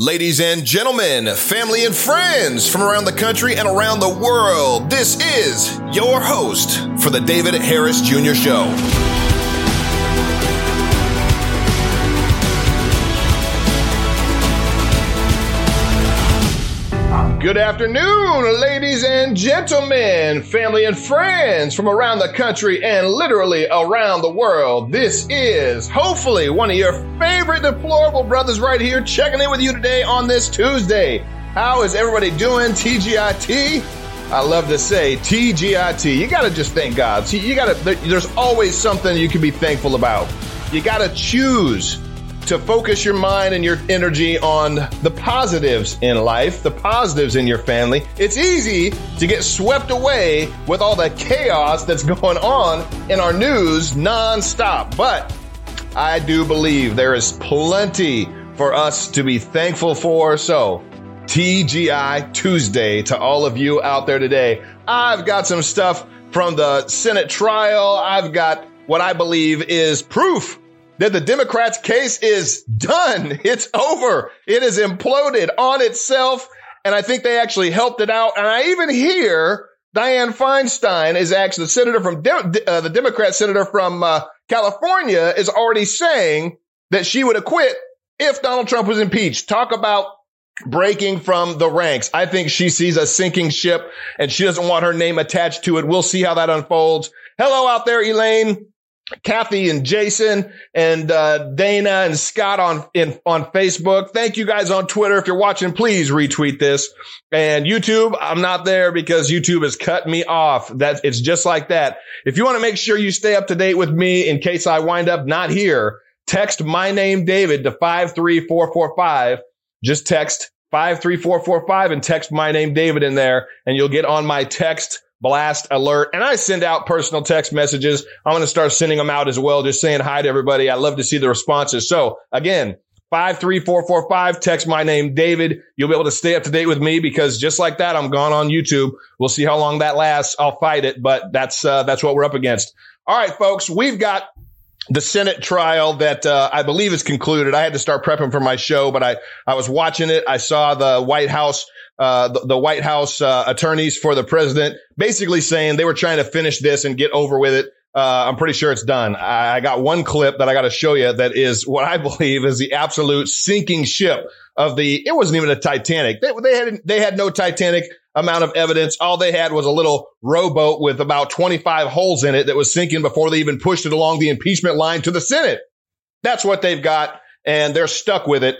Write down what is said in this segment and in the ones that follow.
Ladies and gentlemen, family and friends from around the country and around the world, this is your host for the David Harris Jr. Show. Good afternoon, ladies and gentlemen, family and friends from around the country and literally around the world. This is hopefully one of your favorite deplorable brothers right here checking in with you today on this Tuesday. How is everybody doing? TGIT? I love to say TGIT. You got to just thank God. See, you got to, there's always something you can be thankful about. You got to choose to focus your mind and your energy on the positives in life, the positives in your family. It's easy to get swept away with all the chaos that's going on in our news nonstop. But I do believe there is plenty for us to be thankful for. So, TGI Tuesday to all of you out there today. I've got some stuff from the Senate trial. I've got what I believe is proof that the Democrats' case is done. It's over. It is imploded on itself. And I think they actually helped it out. And I even hear Dianne Feinstein is actually the senator from De- uh, the Democrat senator from uh, California is already saying that she would acquit if Donald Trump was impeached. Talk about breaking from the ranks. I think she sees a sinking ship and she doesn't want her name attached to it. We'll see how that unfolds. Hello out there, Elaine. Kathy and Jason and uh, Dana and Scott on in, on Facebook. Thank you guys on Twitter. If you're watching, please retweet this. And YouTube, I'm not there because YouTube has cut me off. That it's just like that. If you want to make sure you stay up to date with me in case I wind up not here, text my name David to five three four four five. Just text five three four four five and text my name David in there, and you'll get on my text blast alert. And I send out personal text messages. I'm going to start sending them out as well, just saying hi to everybody. I love to see the responses. So again, 53445, text my name, David. You'll be able to stay up to date with me because just like that, I'm gone on YouTube. We'll see how long that lasts. I'll fight it, but that's, uh, that's what we're up against. All right, folks, we've got the Senate trial that uh, I believe is concluded. I had to start prepping for my show, but I, I was watching it. I saw the White House uh, the, the, White House uh, attorneys for the president basically saying they were trying to finish this and get over with it. Uh, I'm pretty sure it's done. I, I got one clip that I got to show you that is what I believe is the absolute sinking ship of the. It wasn't even a Titanic. They, they had they had no Titanic amount of evidence. All they had was a little rowboat with about 25 holes in it that was sinking before they even pushed it along the impeachment line to the Senate. That's what they've got, and they're stuck with it.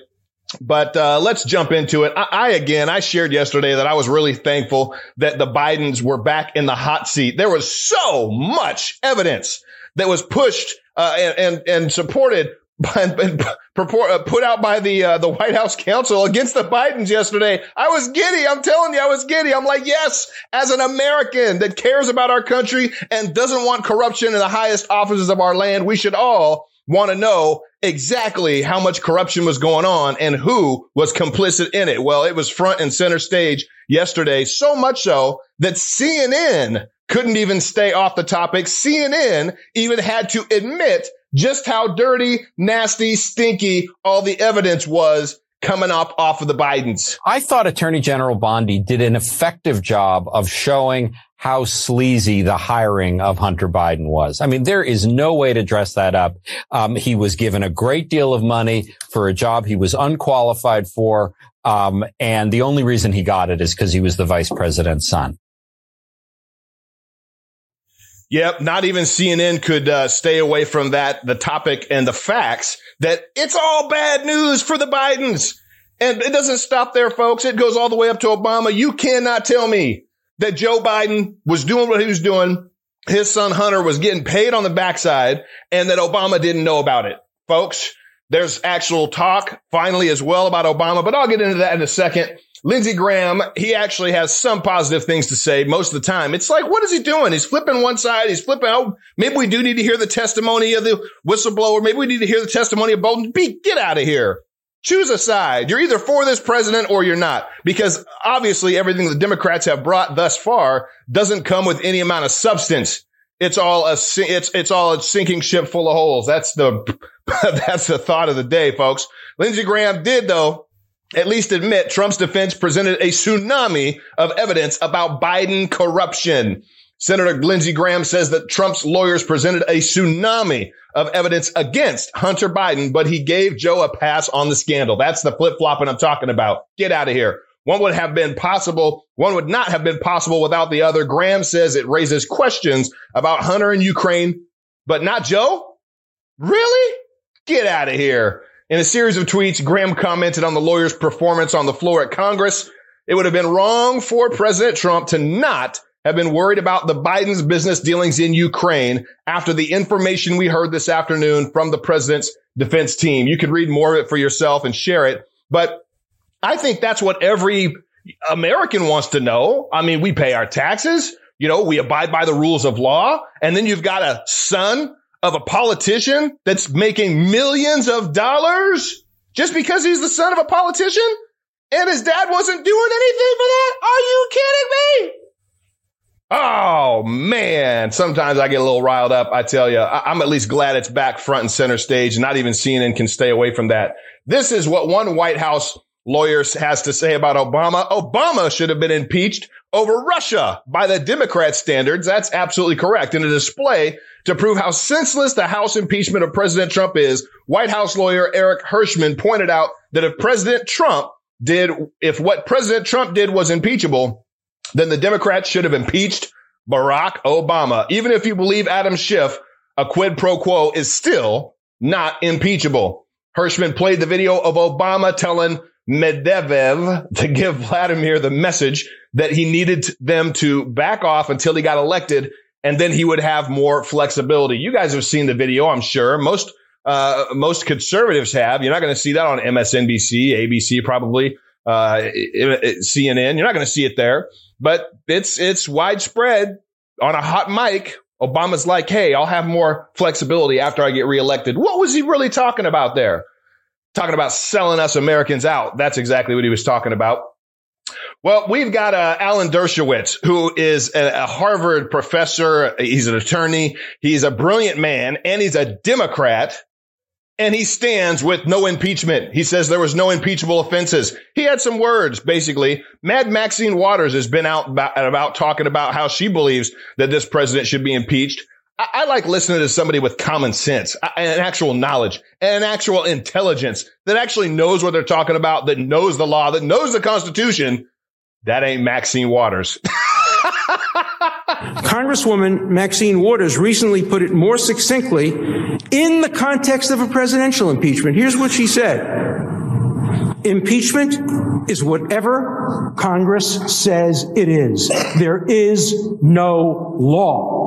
But uh, let's jump into it. I, I, again, I shared yesterday that I was really thankful that the Bidens were back in the hot seat. There was so much evidence that was pushed uh, and, and, and supported by, uh, put out by the uh, the White House counsel against the Bidens yesterday. I was giddy. I'm telling you, I was giddy. I'm like, yes, as an American that cares about our country and doesn't want corruption in the highest offices of our land, we should all want to know exactly how much corruption was going on and who was complicit in it. Well, it was front and center stage yesterday, so much so that CNN couldn't even stay off the topic. CNN even had to admit just how dirty, nasty, stinky all the evidence was coming up off of the Bidens. I thought Attorney General Bondi did an effective job of showing how sleazy the hiring of Hunter Biden was. I mean, there is no way to dress that up. Um, he was given a great deal of money for a job he was unqualified for. Um, and the only reason he got it is because he was the vice president's son. Yep, not even CNN could uh, stay away from that, the topic and the facts that it's all bad news for the Bidens. And it doesn't stop there, folks. It goes all the way up to Obama. You cannot tell me that Joe Biden was doing what he was doing. His son Hunter was getting paid on the backside and that Obama didn't know about it. Folks, there's actual talk finally as well about Obama, but I'll get into that in a second. Lindsey Graham, he actually has some positive things to say most of the time. It's like, what is he doing? He's flipping one side. He's flipping. Oh, maybe we do need to hear the testimony of the whistleblower. Maybe we need to hear the testimony of Bolton. Be, get out of here. Choose a side. You're either for this president or you're not, because obviously everything the Democrats have brought thus far doesn't come with any amount of substance. It's all a, it's, it's all a sinking ship full of holes. That's the, that's the thought of the day, folks. Lindsey Graham did though at least admit Trump's defense presented a tsunami of evidence about Biden corruption. Senator Lindsey Graham says that Trump's lawyers presented a tsunami of evidence against Hunter Biden, but he gave Joe a pass on the scandal. That's the flip flopping I'm talking about. Get out of here. One would have been possible. One would not have been possible without the other. Graham says it raises questions about Hunter and Ukraine, but not Joe. Really? Get out of here. In a series of tweets, Graham commented on the lawyer's performance on the floor at Congress. It would have been wrong for President Trump to not have been worried about the Biden's business dealings in Ukraine after the information we heard this afternoon from the president's defense team. You can read more of it for yourself and share it. But I think that's what every American wants to know. I mean, we pay our taxes. You know, we abide by the rules of law. And then you've got a son of a politician that's making millions of dollars just because he's the son of a politician and his dad wasn't doing anything for that? Are you kidding me? Oh man, sometimes I get a little riled up. I tell you, I- am at least glad it's back front and center stage. Not even CNN can stay away from that. This is what one White House lawyer has to say about Obama. Obama should have been impeached over Russia by the Democrat standards. That's absolutely correct. In a display to prove how senseless the House impeachment of President Trump is, White House lawyer Eric Herschmann pointed out that if President Trump did, if what President Trump did was impeachable, then the Democrats should have impeached Barack Obama. Even if you believe Adam Schiff, a quid pro quo is still not impeachable. Herschmann played the video of Obama telling Medvedev to give Vladimir the message that he needed them to back off until he got elected and then he would have more flexibility. You guys have seen the video, I'm sure. Most uh, most conservatives have. You're not going to see that on MSNBC, ABC, probably uh, CNN. You're not going to see it there, but it's it's widespread on a hot mic. Obama's like, "Hey, I'll have more flexibility after I get reelected." What was he really talking about there? Talking about selling us Americans out. That's exactly what he was talking about. Well, we've got uh, Alan Dershowitz, who is a, a, Harvard professor. He's an attorney. He's a brilliant man, and he's a Democrat. And he stands with no impeachment. He says there was no impeachable offenses. He had some words, basically. Mad Maxine Waters has been out about, about talking about how she believes that this president should be impeached. I, I like listening to somebody with common sense and actual knowledge and actual intelligence that actually knows what they're talking about, that knows the law, that knows the Constitution that ain't Maxine Waters. Congresswoman Maxine Waters recently put it more succinctly in the context of a presidential impeachment. Here's what she said. Impeachment is whatever Congress says it is. There is no law.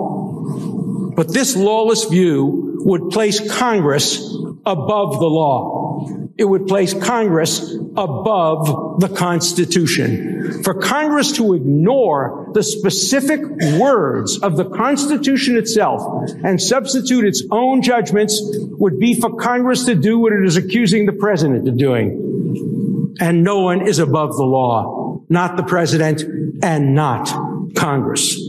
But this lawless view would place Congress above the law. It would place Congress above the Constitution. For Congress to ignore the specific words of the Constitution itself and substitute its own judgments would be for Congress to do what it is accusing the President of doing. And no one is above the law, not the President and not Congress.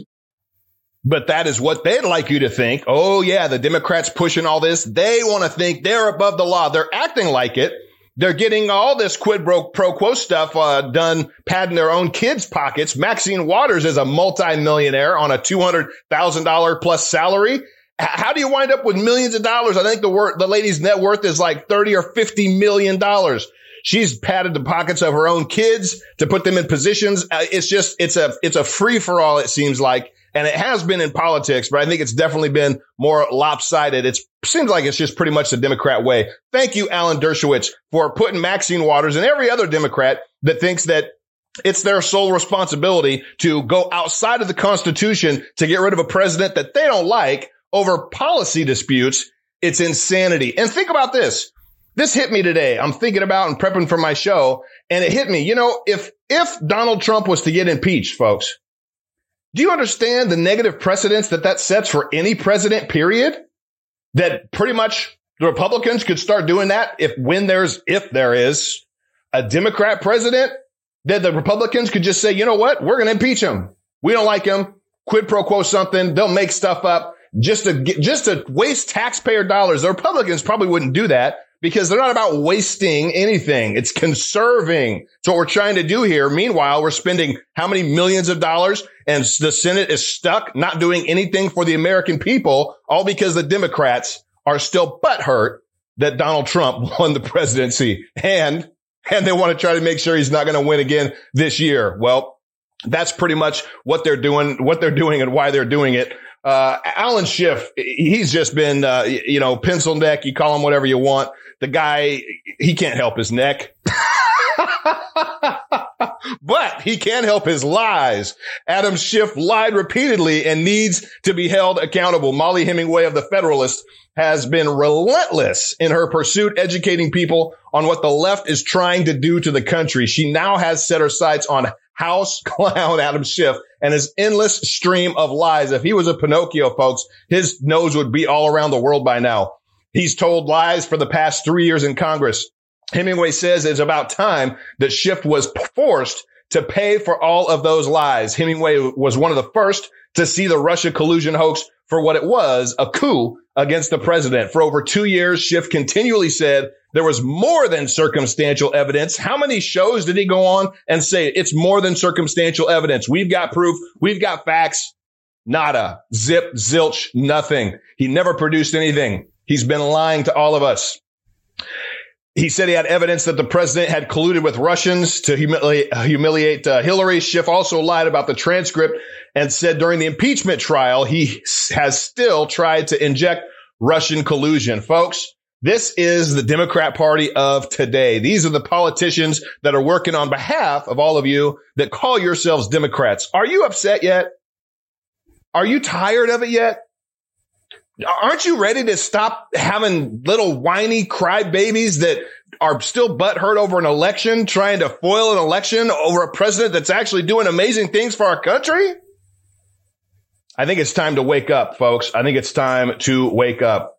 But that is what they'd like you to think. Oh yeah, the Democrats pushing all this. They want to think they're above the law. They're acting like it. They're getting all this quid pro, quo stuff uh, done, padding their own kids' pockets. Maxine Waters is a multimillionaire on a two hundred thousand dollar plus salary. How do you wind up with millions of dollars? I think the wor- the lady's net worth is like thirty or fifty million dollars. She's padded the pockets of her own kids to put them in positions. Uh, it's just it's a it's a free for all. It seems like and it has been in politics, but I think it's definitely been more lopsided. It seems like it's just pretty much the Democrat way. Thank you, Alan Dershowitz, for putting Maxine Waters and every other Democrat that thinks that it's their sole responsibility to go outside of the Constitution to get rid of a president that they don't like over policy disputes. It's insanity. And think about this. This hit me today. I'm thinking about and prepping for my show and it hit me. You know, if, if Donald Trump was to get impeached, folks, do you understand the negative precedence that that sets for any president, period? That pretty much the Republicans could start doing that if, when there's, if there is a Democrat president, that the Republicans could just say, you know what? We're going to impeach him. We don't like him. Quid pro quo something. They'll make stuff up just to get, just to waste taxpayer dollars. The Republicans probably wouldn't do that because they're not about wasting anything. It's conserving. It's what we're trying to do here. Meanwhile, we're spending how many millions of dollars and the Senate is stuck not doing anything for the American people, all because the Democrats are still butthurt that Donald Trump won the presidency and, and they want to try to make sure he's not going to win again this year. Well, that's pretty much what they're doing, what they're doing and why they're doing it. Uh, Alan Schiff, he's just been, uh, you know, pencil neck. You call him whatever you want. The guy, he can't help his neck. but he can help his lies. Adam Schiff lied repeatedly and needs to be held accountable. Mollie Hemingway of the Federalist has been relentless in her pursuit, educating people on what the left is trying to do to the country. She now has set her sights on house clown Adam Schiff and his endless stream of lies. If he was a Pinocchio, folks, his nose would be all around the world by now. He's told lies for the past three years in Congress. Hemingway says it's about time that Schiff was forced to pay for all of those lies. Hemingway was one of the first to see the Russia collusion hoax for what it was, a coup against the president. For over two years, Schiff continually said there was more than circumstantial evidence. How many shows did he go on and say it's more than circumstantial evidence? We've got proof. We've got facts. Nada. Zip, zilch, nothing. He never produced anything. He's been lying to all of us. He said he had evidence that the president had colluded with Russians to humiliate, humiliate uh, Hillary. Schiff also lied about the transcript and said during the impeachment trial, he has still tried to inject Russian collusion. Folks, this is the Democrat Party of today. These are the politicians that are working on behalf of all of you that call yourselves Democrats. Are you upset yet? Are you tired of it yet? Aren't you ready to stop having little whiny crybabies that are still butthurt over an election, trying to foil an election over a president that's actually doing amazing things for our country? I think it's time to wake up, folks. I think it's time to wake up.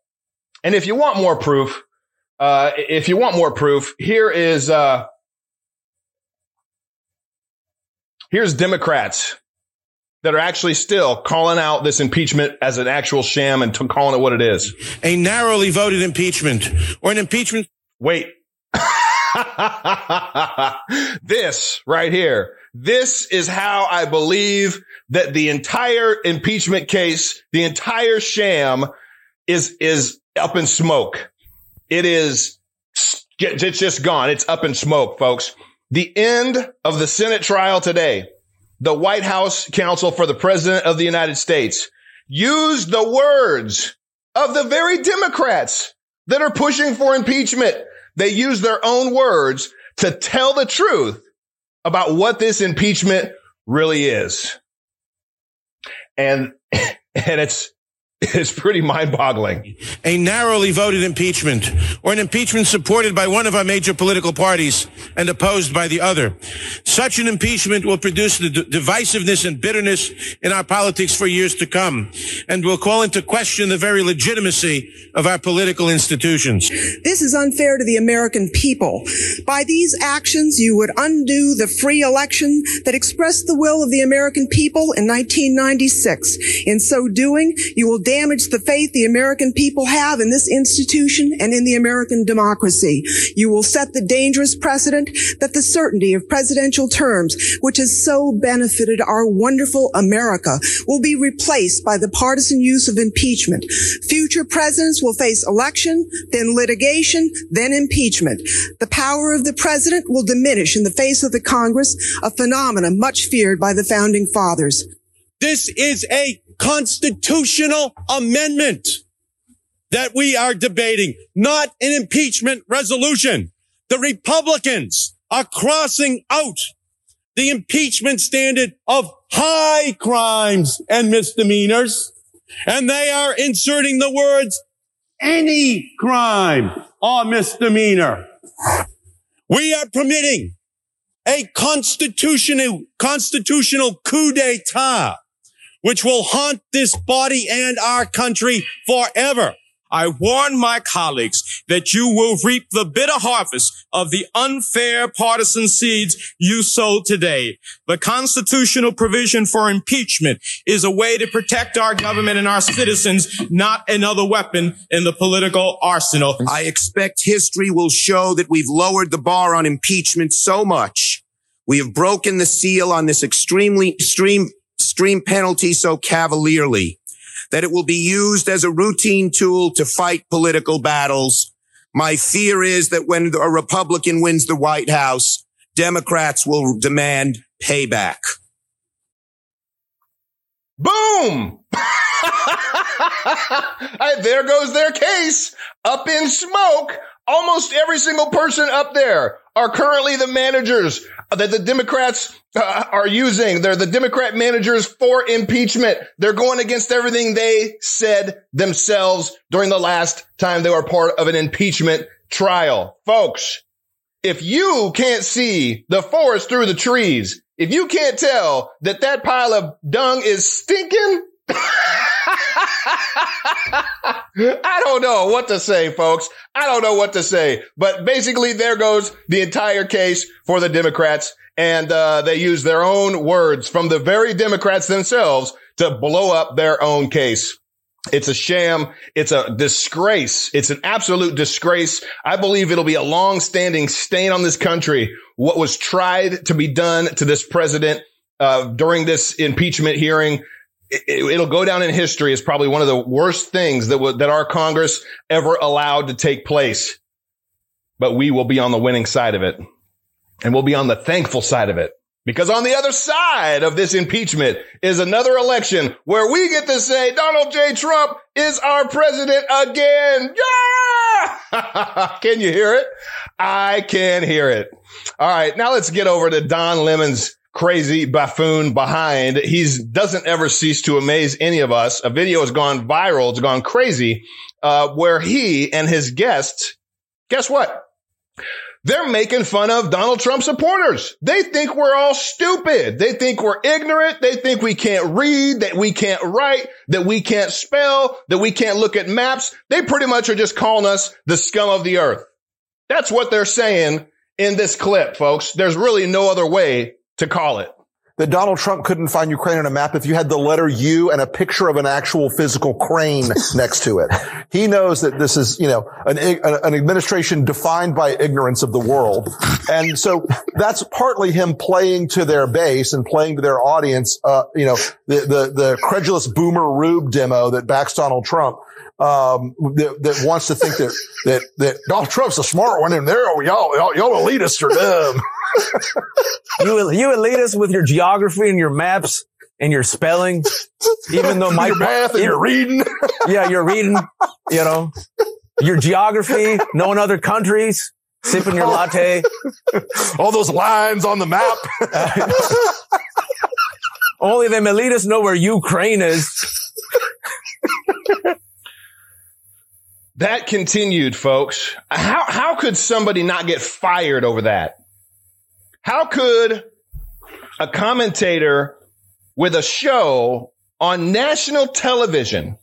And if you want more proof, uh, if you want more proof, here is, uh, here's Democrats that are actually still calling out this impeachment as an actual sham and t- calling it what it is. A narrowly voted impeachment or an impeachment. Wait. this right here. This is how I believe that the entire impeachment case, the entire sham is, is up in smoke. It is, it's just gone. It's up in smoke, folks. The end of the Senate trial today the White House counsel for the president of the United States used the words of the very Democrats that are pushing for impeachment. They use their own words to tell the truth about what this impeachment really is. And, and it's, is pretty mind boggling. A narrowly voted impeachment or an impeachment supported by one of our major political parties and opposed by the other. Such an impeachment will produce the d- divisiveness and bitterness in our politics for years to come and will call into question the very legitimacy of our political institutions. This is unfair to the American people. By these actions, you would undo the free election that expressed the will of the American people in 1996. In so doing, you will damage the faith the American people have in this institution and in the American democracy. You will set the dangerous precedent that the certainty of presidential terms, which has so benefited our wonderful America, will be replaced by the partisan use of impeachment. Future presidents will face election, then litigation, then impeachment. The power of the president will diminish in the face of the Congress, a phenomenon much feared by the founding fathers. This is a constitutional amendment that we are debating, not an impeachment resolution. The Republicans are crossing out the impeachment standard of high crimes and misdemeanors, and they are inserting the words any crime or misdemeanor. We are permitting a constitutional, constitutional coup d'etat which will haunt this body and our country forever. I warn my colleagues that you will reap the bitter harvest of the unfair partisan seeds you sowed today. The constitutional provision for impeachment is a way to protect our government and our citizens, not another weapon in the political arsenal. I expect history will show that we've lowered the bar on impeachment so much. We have broken the seal on this extremely extreme, extreme penalty so cavalierly that it will be used as a routine tool to fight political battles. My fear is that when a Republican wins the White House, Democrats will demand payback. Boom! there goes their case up in smoke. Almost every single person up there are currently the managers that the Democrats uh, are using. They're the Democrat managers for impeachment. They're going against everything they said themselves during the last time they were part of an impeachment trial. Folks, if you can't see the forest through the trees, if you can't tell that that pile of dung is stinking, I don't know what to say, folks. I don't know what to say, but basically there goes the entire case for the Democrats. And, uh, they use their own words from the very Democrats themselves to blow up their own case. It's a sham. It's a disgrace. It's an absolute disgrace. I believe it'll be a long-standing stain on this country. What was tried to be done to this president uh, during this impeachment hearing it, will go down in history as probably one of the worst things that w- that our Congress ever allowed to take place. But we will be on the winning side of it, and we'll be on the thankful side of it. Because on the other side of this impeachment is another election where we get to say Donald J. Trump is our president again. Yeah! can you hear it? I can hear it. All right. Now let's get over to Don Lemon's crazy buffoon behind. He doesn't ever cease to amaze any of us. A video has gone viral. It's gone crazy, uh, where he and his guests, guess what? They're making fun of Donald Trump supporters. They think we're all stupid. They think we're ignorant. They think we can't read, that we can't write, that we can't spell, that we can't look at maps. They pretty much are just calling us the scum of the earth. That's what they're saying in this clip, folks. There's really no other way to call it. That Donald Trump couldn't find Ukraine on a map if you had the letter U and a picture of an actual physical crane next to it. He knows that this is, you know, an, an administration defined by ignorance of the world. And so that's partly him playing to their base and playing to their audience, uh, you know, the, the, the credulous boomer rube demo that backs Donald Trump um, that, that, wants to think that, that, that Donald Trump's a smart one and there, y'all, y'all, y'all elitists are dumb. you, you elitists with your geography and your maps and your spelling, even though my your math and your reading. yeah, you're reading, you know, your geography, knowing other countries, sipping your latte. All those lines on the map. Only them elitists know where Ukraine is. That continued, folks. How, how could somebody not get fired over that? How could a commentator with a show on national television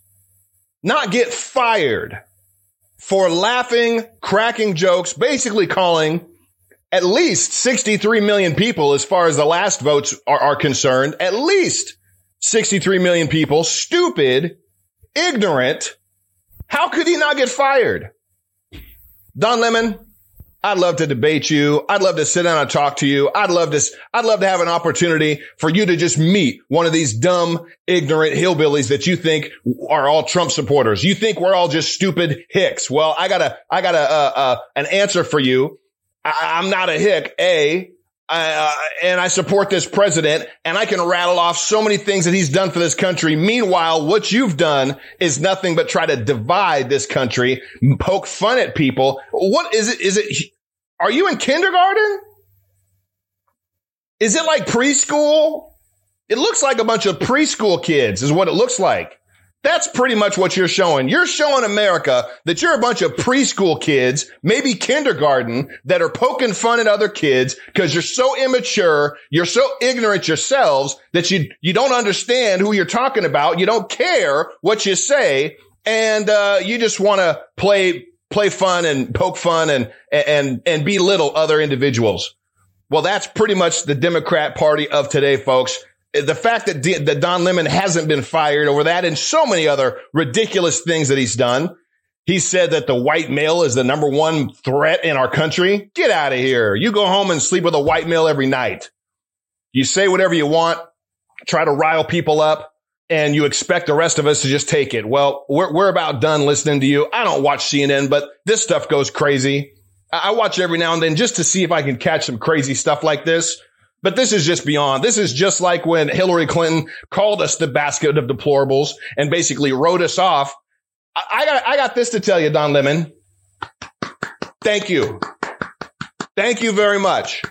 not get fired for laughing, cracking jokes, basically calling at least 63 million people, as far as the last votes are, are concerned, at least 63 million people stupid, ignorant, how could he not get fired? Don Lemon, I'd love to debate you. I'd love to sit down and talk to you. I'd love to, I'd love to have an opportunity for you to just meet one of these dumb, ignorant hillbillies that you think are all Trump supporters. You think we're all just stupid hicks. Well, I got a, I got a, uh, uh, an answer for you. I, I'm not a hick. A, uh, and I support this president and I can rattle off so many things that he's done for this country. Meanwhile, what you've done is nothing but try to divide this country, poke fun at people. What is it? Is it, are you in kindergarten? Is it like preschool? It looks like a bunch of preschool kids is what it looks like. That's pretty much what you're showing. You're showing America that you're a bunch of preschool kids, maybe kindergarten, that are poking fun at other kids because you're so immature, you're so ignorant yourselves that you, you don't understand who you're talking about. You don't care what you say. and uh, you just want to play play fun and poke fun and and and belittle other individuals. Well, that's pretty much the Democrat Party of today, folks. The fact that, D- that Don Lemon hasn't been fired over that and so many other ridiculous things that he's done. He said that the white male is the number one threat in our country. Get out of here. You go home and sleep with a white male every night. You say whatever you want, try to rile people up, and you expect the rest of us to just take it. Well, we're, we're about done listening to you. I don't watch CNN, but this stuff goes crazy. I watch every now and then just to see if I can catch some crazy stuff like this. But this is just beyond. This is just like when Hillary Clinton called us the basket of deplorables and basically wrote us off. I, I got, I got this to tell you, Don Lemon. Thank you. Thank you very much.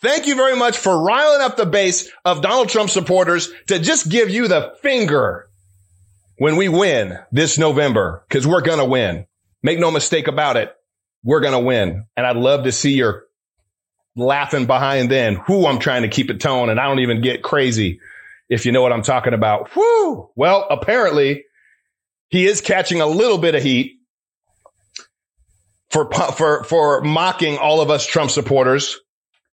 Thank you very much for riling up the base of Donald Trump supporters to just give you the finger when we win this November, because we're going to win. Make no mistake about it we're going to win. And I'd love to see your laughing behind then. Who I'm trying to keep it tone and I don't even get crazy if you know what I'm talking about. Whoo. Well, apparently he is catching a little bit of heat for, for, for mocking all of us Trump supporters.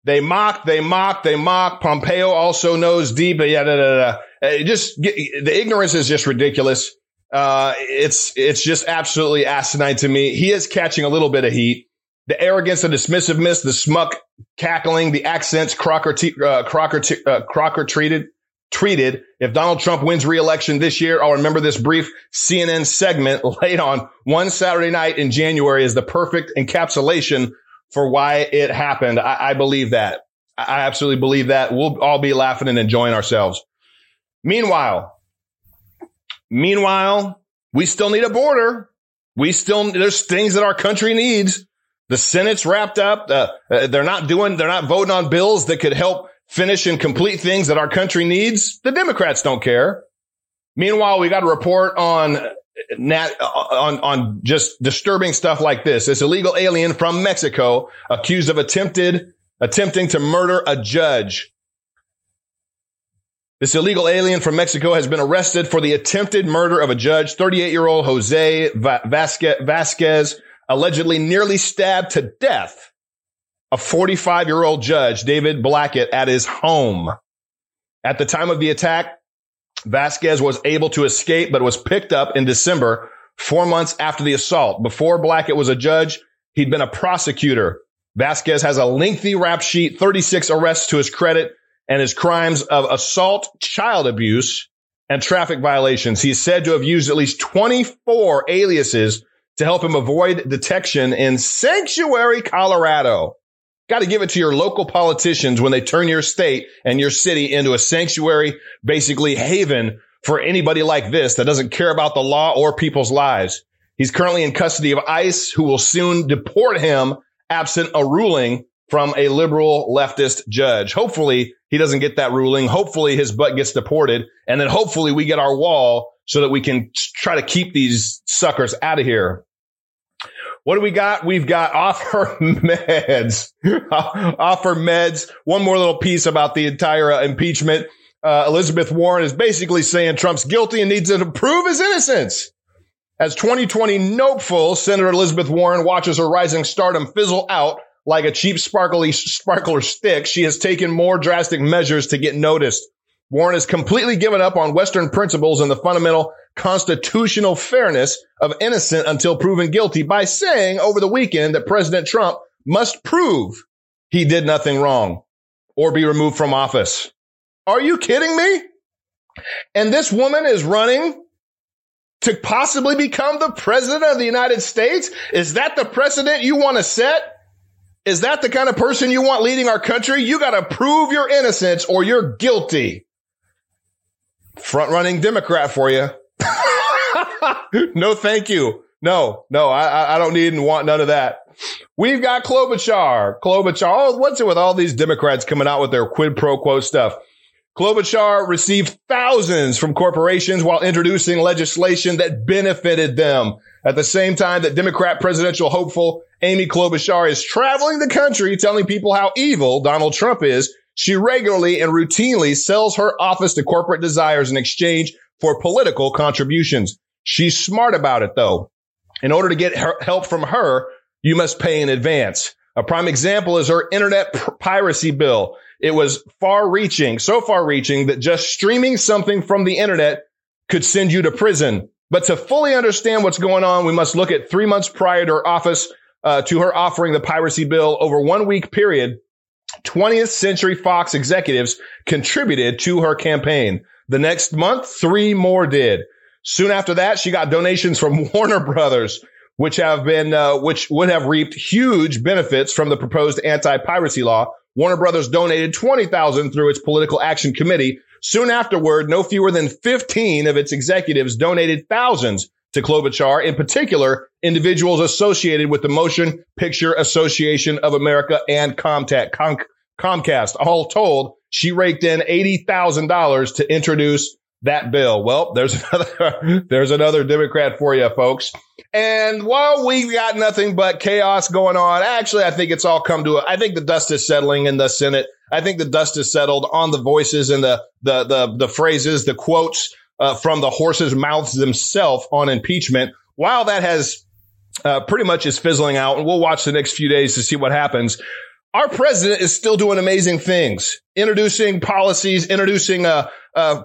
They mock, they mock, they mock. Pompeo also knows deep. Yeah, da, da, da. Just the ignorance is just ridiculous. Uh, it's it's just absolutely asinine to me. He is catching a little bit of heat. The arrogance, the dismissiveness, the smuck cackling, the accents Crocker t- uh, Crocker t- uh, Crocker treated treated. If Donald Trump wins re-election this year, I'll remember this brief CNN segment late on one Saturday night in January as the perfect encapsulation for why it happened. I, I believe that. I absolutely believe that. We'll all be laughing and enjoying ourselves. Meanwhile, Meanwhile, we still need a border. We still, there's things that our country needs. The Senate's wrapped up. Uh, uh, they're not doing, they're not voting on bills that could help finish and complete things that our country needs. The Democrats don't care. Meanwhile, we got a report on nat, on, on just disturbing stuff like this. This illegal alien from Mexico accused of attempted, attempting to murder a judge. This illegal alien from Mexico has been arrested for the attempted murder of a judge. 38 year old Jose Vasquez, Vasquez allegedly nearly stabbed to death a 45 year old judge, David Blackett, at his home. At the time of the attack, Vasquez was able to escape, but was picked up in December, four months after the assault. Before Blackett was a judge, he'd been a prosecutor. Vasquez has a lengthy rap sheet, 36 arrests to his credit, and his crimes of assault, child abuse, and traffic violations. He's said to have used at least 24 aliases to help him avoid detection in Sanctuary, Colorado. Got to give it to your local politicians when they turn your state and your city into a sanctuary, basically haven for anybody like this that doesn't care about the law or people's lives. He's currently in custody of ICE, who will soon deport him absent a ruling from a liberal leftist judge. Hopefully he doesn't get that ruling. Hopefully his butt gets deported and then hopefully we get our wall so that we can try to keep these suckers out of here. What do we got? We've got offer meds, offer meds. One more little piece about the entire uh, impeachment. Uh, Elizabeth Warren is basically saying Trump's guilty and needs to prove his innocence. As 2020 nopeful, Senator Elizabeth Warren watches her rising stardom fizzle out like a cheap sparkly sparkler stick, she has taken more drastic measures to get noticed. Warren has completely given up on Western principles and the fundamental constitutional fairness of innocent until proven guilty by saying over the weekend that President Trump must prove he did nothing wrong or be removed from office. Are you kidding me? And this woman is running to possibly become the president of the United States? Is that the precedent you want to set? Is that the kind of person you want leading our country? You got to prove your innocence or you're guilty. Front running Democrat for you. no, thank you. No, no, I, I don't need and want none of that. We've got Klobuchar. Klobuchar. Oh, what's it with all these Democrats coming out with their quid pro quo stuff? Klobuchar received thousands from corporations while introducing legislation that benefited them. At the same time that Democrat presidential hopeful Amy Klobuchar is traveling the country telling people how evil Donald Trump is, she regularly and routinely sells her office to corporate desires in exchange for political contributions. She's smart about it though. In order to get help from her, you must pay in advance. A prime example is her internet piracy bill. It was far reaching, so far reaching that just streaming something from the internet could send you to prison. But to fully understand what's going on, we must look at three months prior to her office, uh, to her offering the piracy bill over one week period. 20th Century Fox executives contributed to her campaign. The next month, three more did. Soon after that, she got donations from Warner Brothers, which have been, uh, which would have reaped huge benefits from the proposed anti-piracy law. Warner Brothers donated 20,000 through its political action committee. Soon afterward, no fewer than 15 of its executives donated thousands to Klobuchar, in particular, individuals associated with the Motion Picture Association of America and Comcast. Com- Comcast. All told, she raked in $80,000 to introduce that bill. Well, there's another, there's another Democrat for you, folks. And while we've got nothing but chaos going on, actually, I think it's all come to, a, I think the dust is settling in the Senate. I think the dust is settled on the voices and the, the, the, the phrases, the quotes, uh, from the horse's mouths themselves on impeachment. While that has, uh, pretty much is fizzling out and we'll watch the next few days to see what happens our president is still doing amazing things, introducing policies, introducing uh, uh,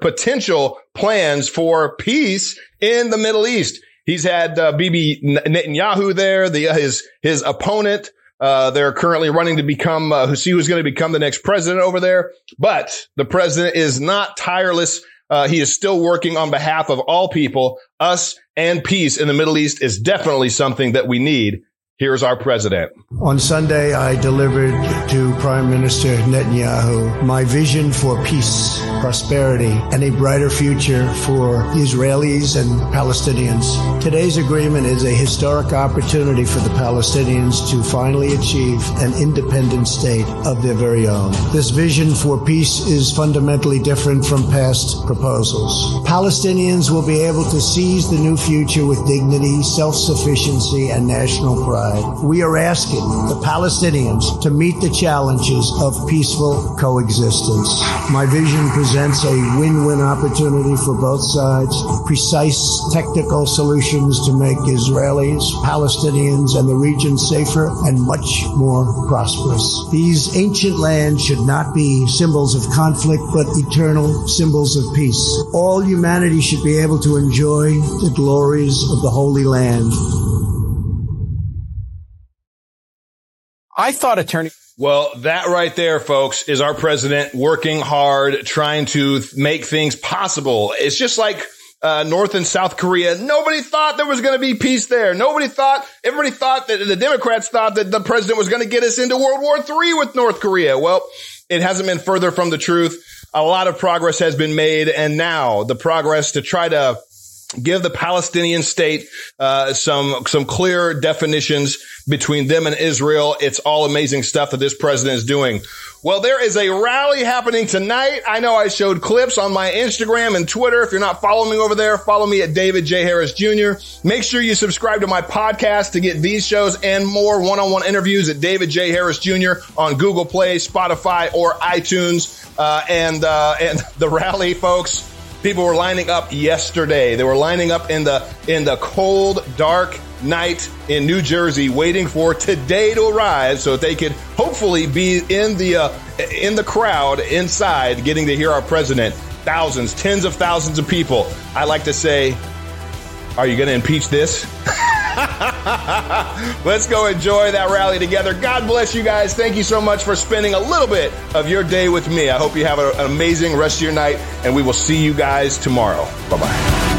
potential plans for peace in the Middle East. He's had uh, Bibi Netanyahu there, the uh, his his opponent. Uh, they're currently running to become uh, see who's going to become the next president over there. But the president is not tireless. He is still working on behalf of all people. Us and peace in the Middle East is definitely something that we need. Here's our president. On Sunday, I delivered to Prime Minister Netanyahu my vision for peace, prosperity, and a brighter future for Israelis and Palestinians. Today's agreement is a historic opportunity for the Palestinians to finally achieve an independent state of their very own. This vision for peace is fundamentally different from past proposals. Palestinians will be able to seize the new future with dignity, self-sufficiency, and national pride we are asking the Palestinians to meet the challenges of peaceful coexistence. My vision presents a win-win opportunity for both sides, precise technical solutions to make Israelis, Palestinians, and the region safer and much more prosperous. These ancient lands should not be symbols of conflict, but eternal symbols of peace. All humanity should be able to enjoy the glories of the Holy Land I thought attorney. Well, that right there, folks, is our president working hard, trying to make things possible. It's just like uh, North and South Korea. Nobody thought there was going to be peace there. Nobody thought, everybody thought that the Democrats thought that the president was going to get us into World War III with North Korea. Well, it hasn't been further from the truth. A lot of progress has been made. And now the progress to try to give the Palestinian state uh, some some clear definitions between them and Israel. It's all amazing stuff that this president is doing. Well, there is a rally happening tonight. I know I showed clips on my Instagram and Twitter. If you're not following me over there, follow me at David J. Harris Jr. Make sure you subscribe to my podcast to get these shows and more one-on-one interviews at David J. Harris Jr. on Google Play, Spotify, or iTunes. Uh, and uh, and the rally, folks People were lining up yesterday. They were lining up in the in the cold, dark night in New Jersey, waiting for today to arrive, so that they could hopefully be in the uh, in the crowd inside, getting to hear our president. Thousands, tens of thousands of people. I like to say, are you going to impeach this? Let's go enjoy that rally together. God bless you guys. Thank you so much for spending a little bit of your day with me. I hope you have an amazing rest of your night, and we will see you guys tomorrow. Bye bye.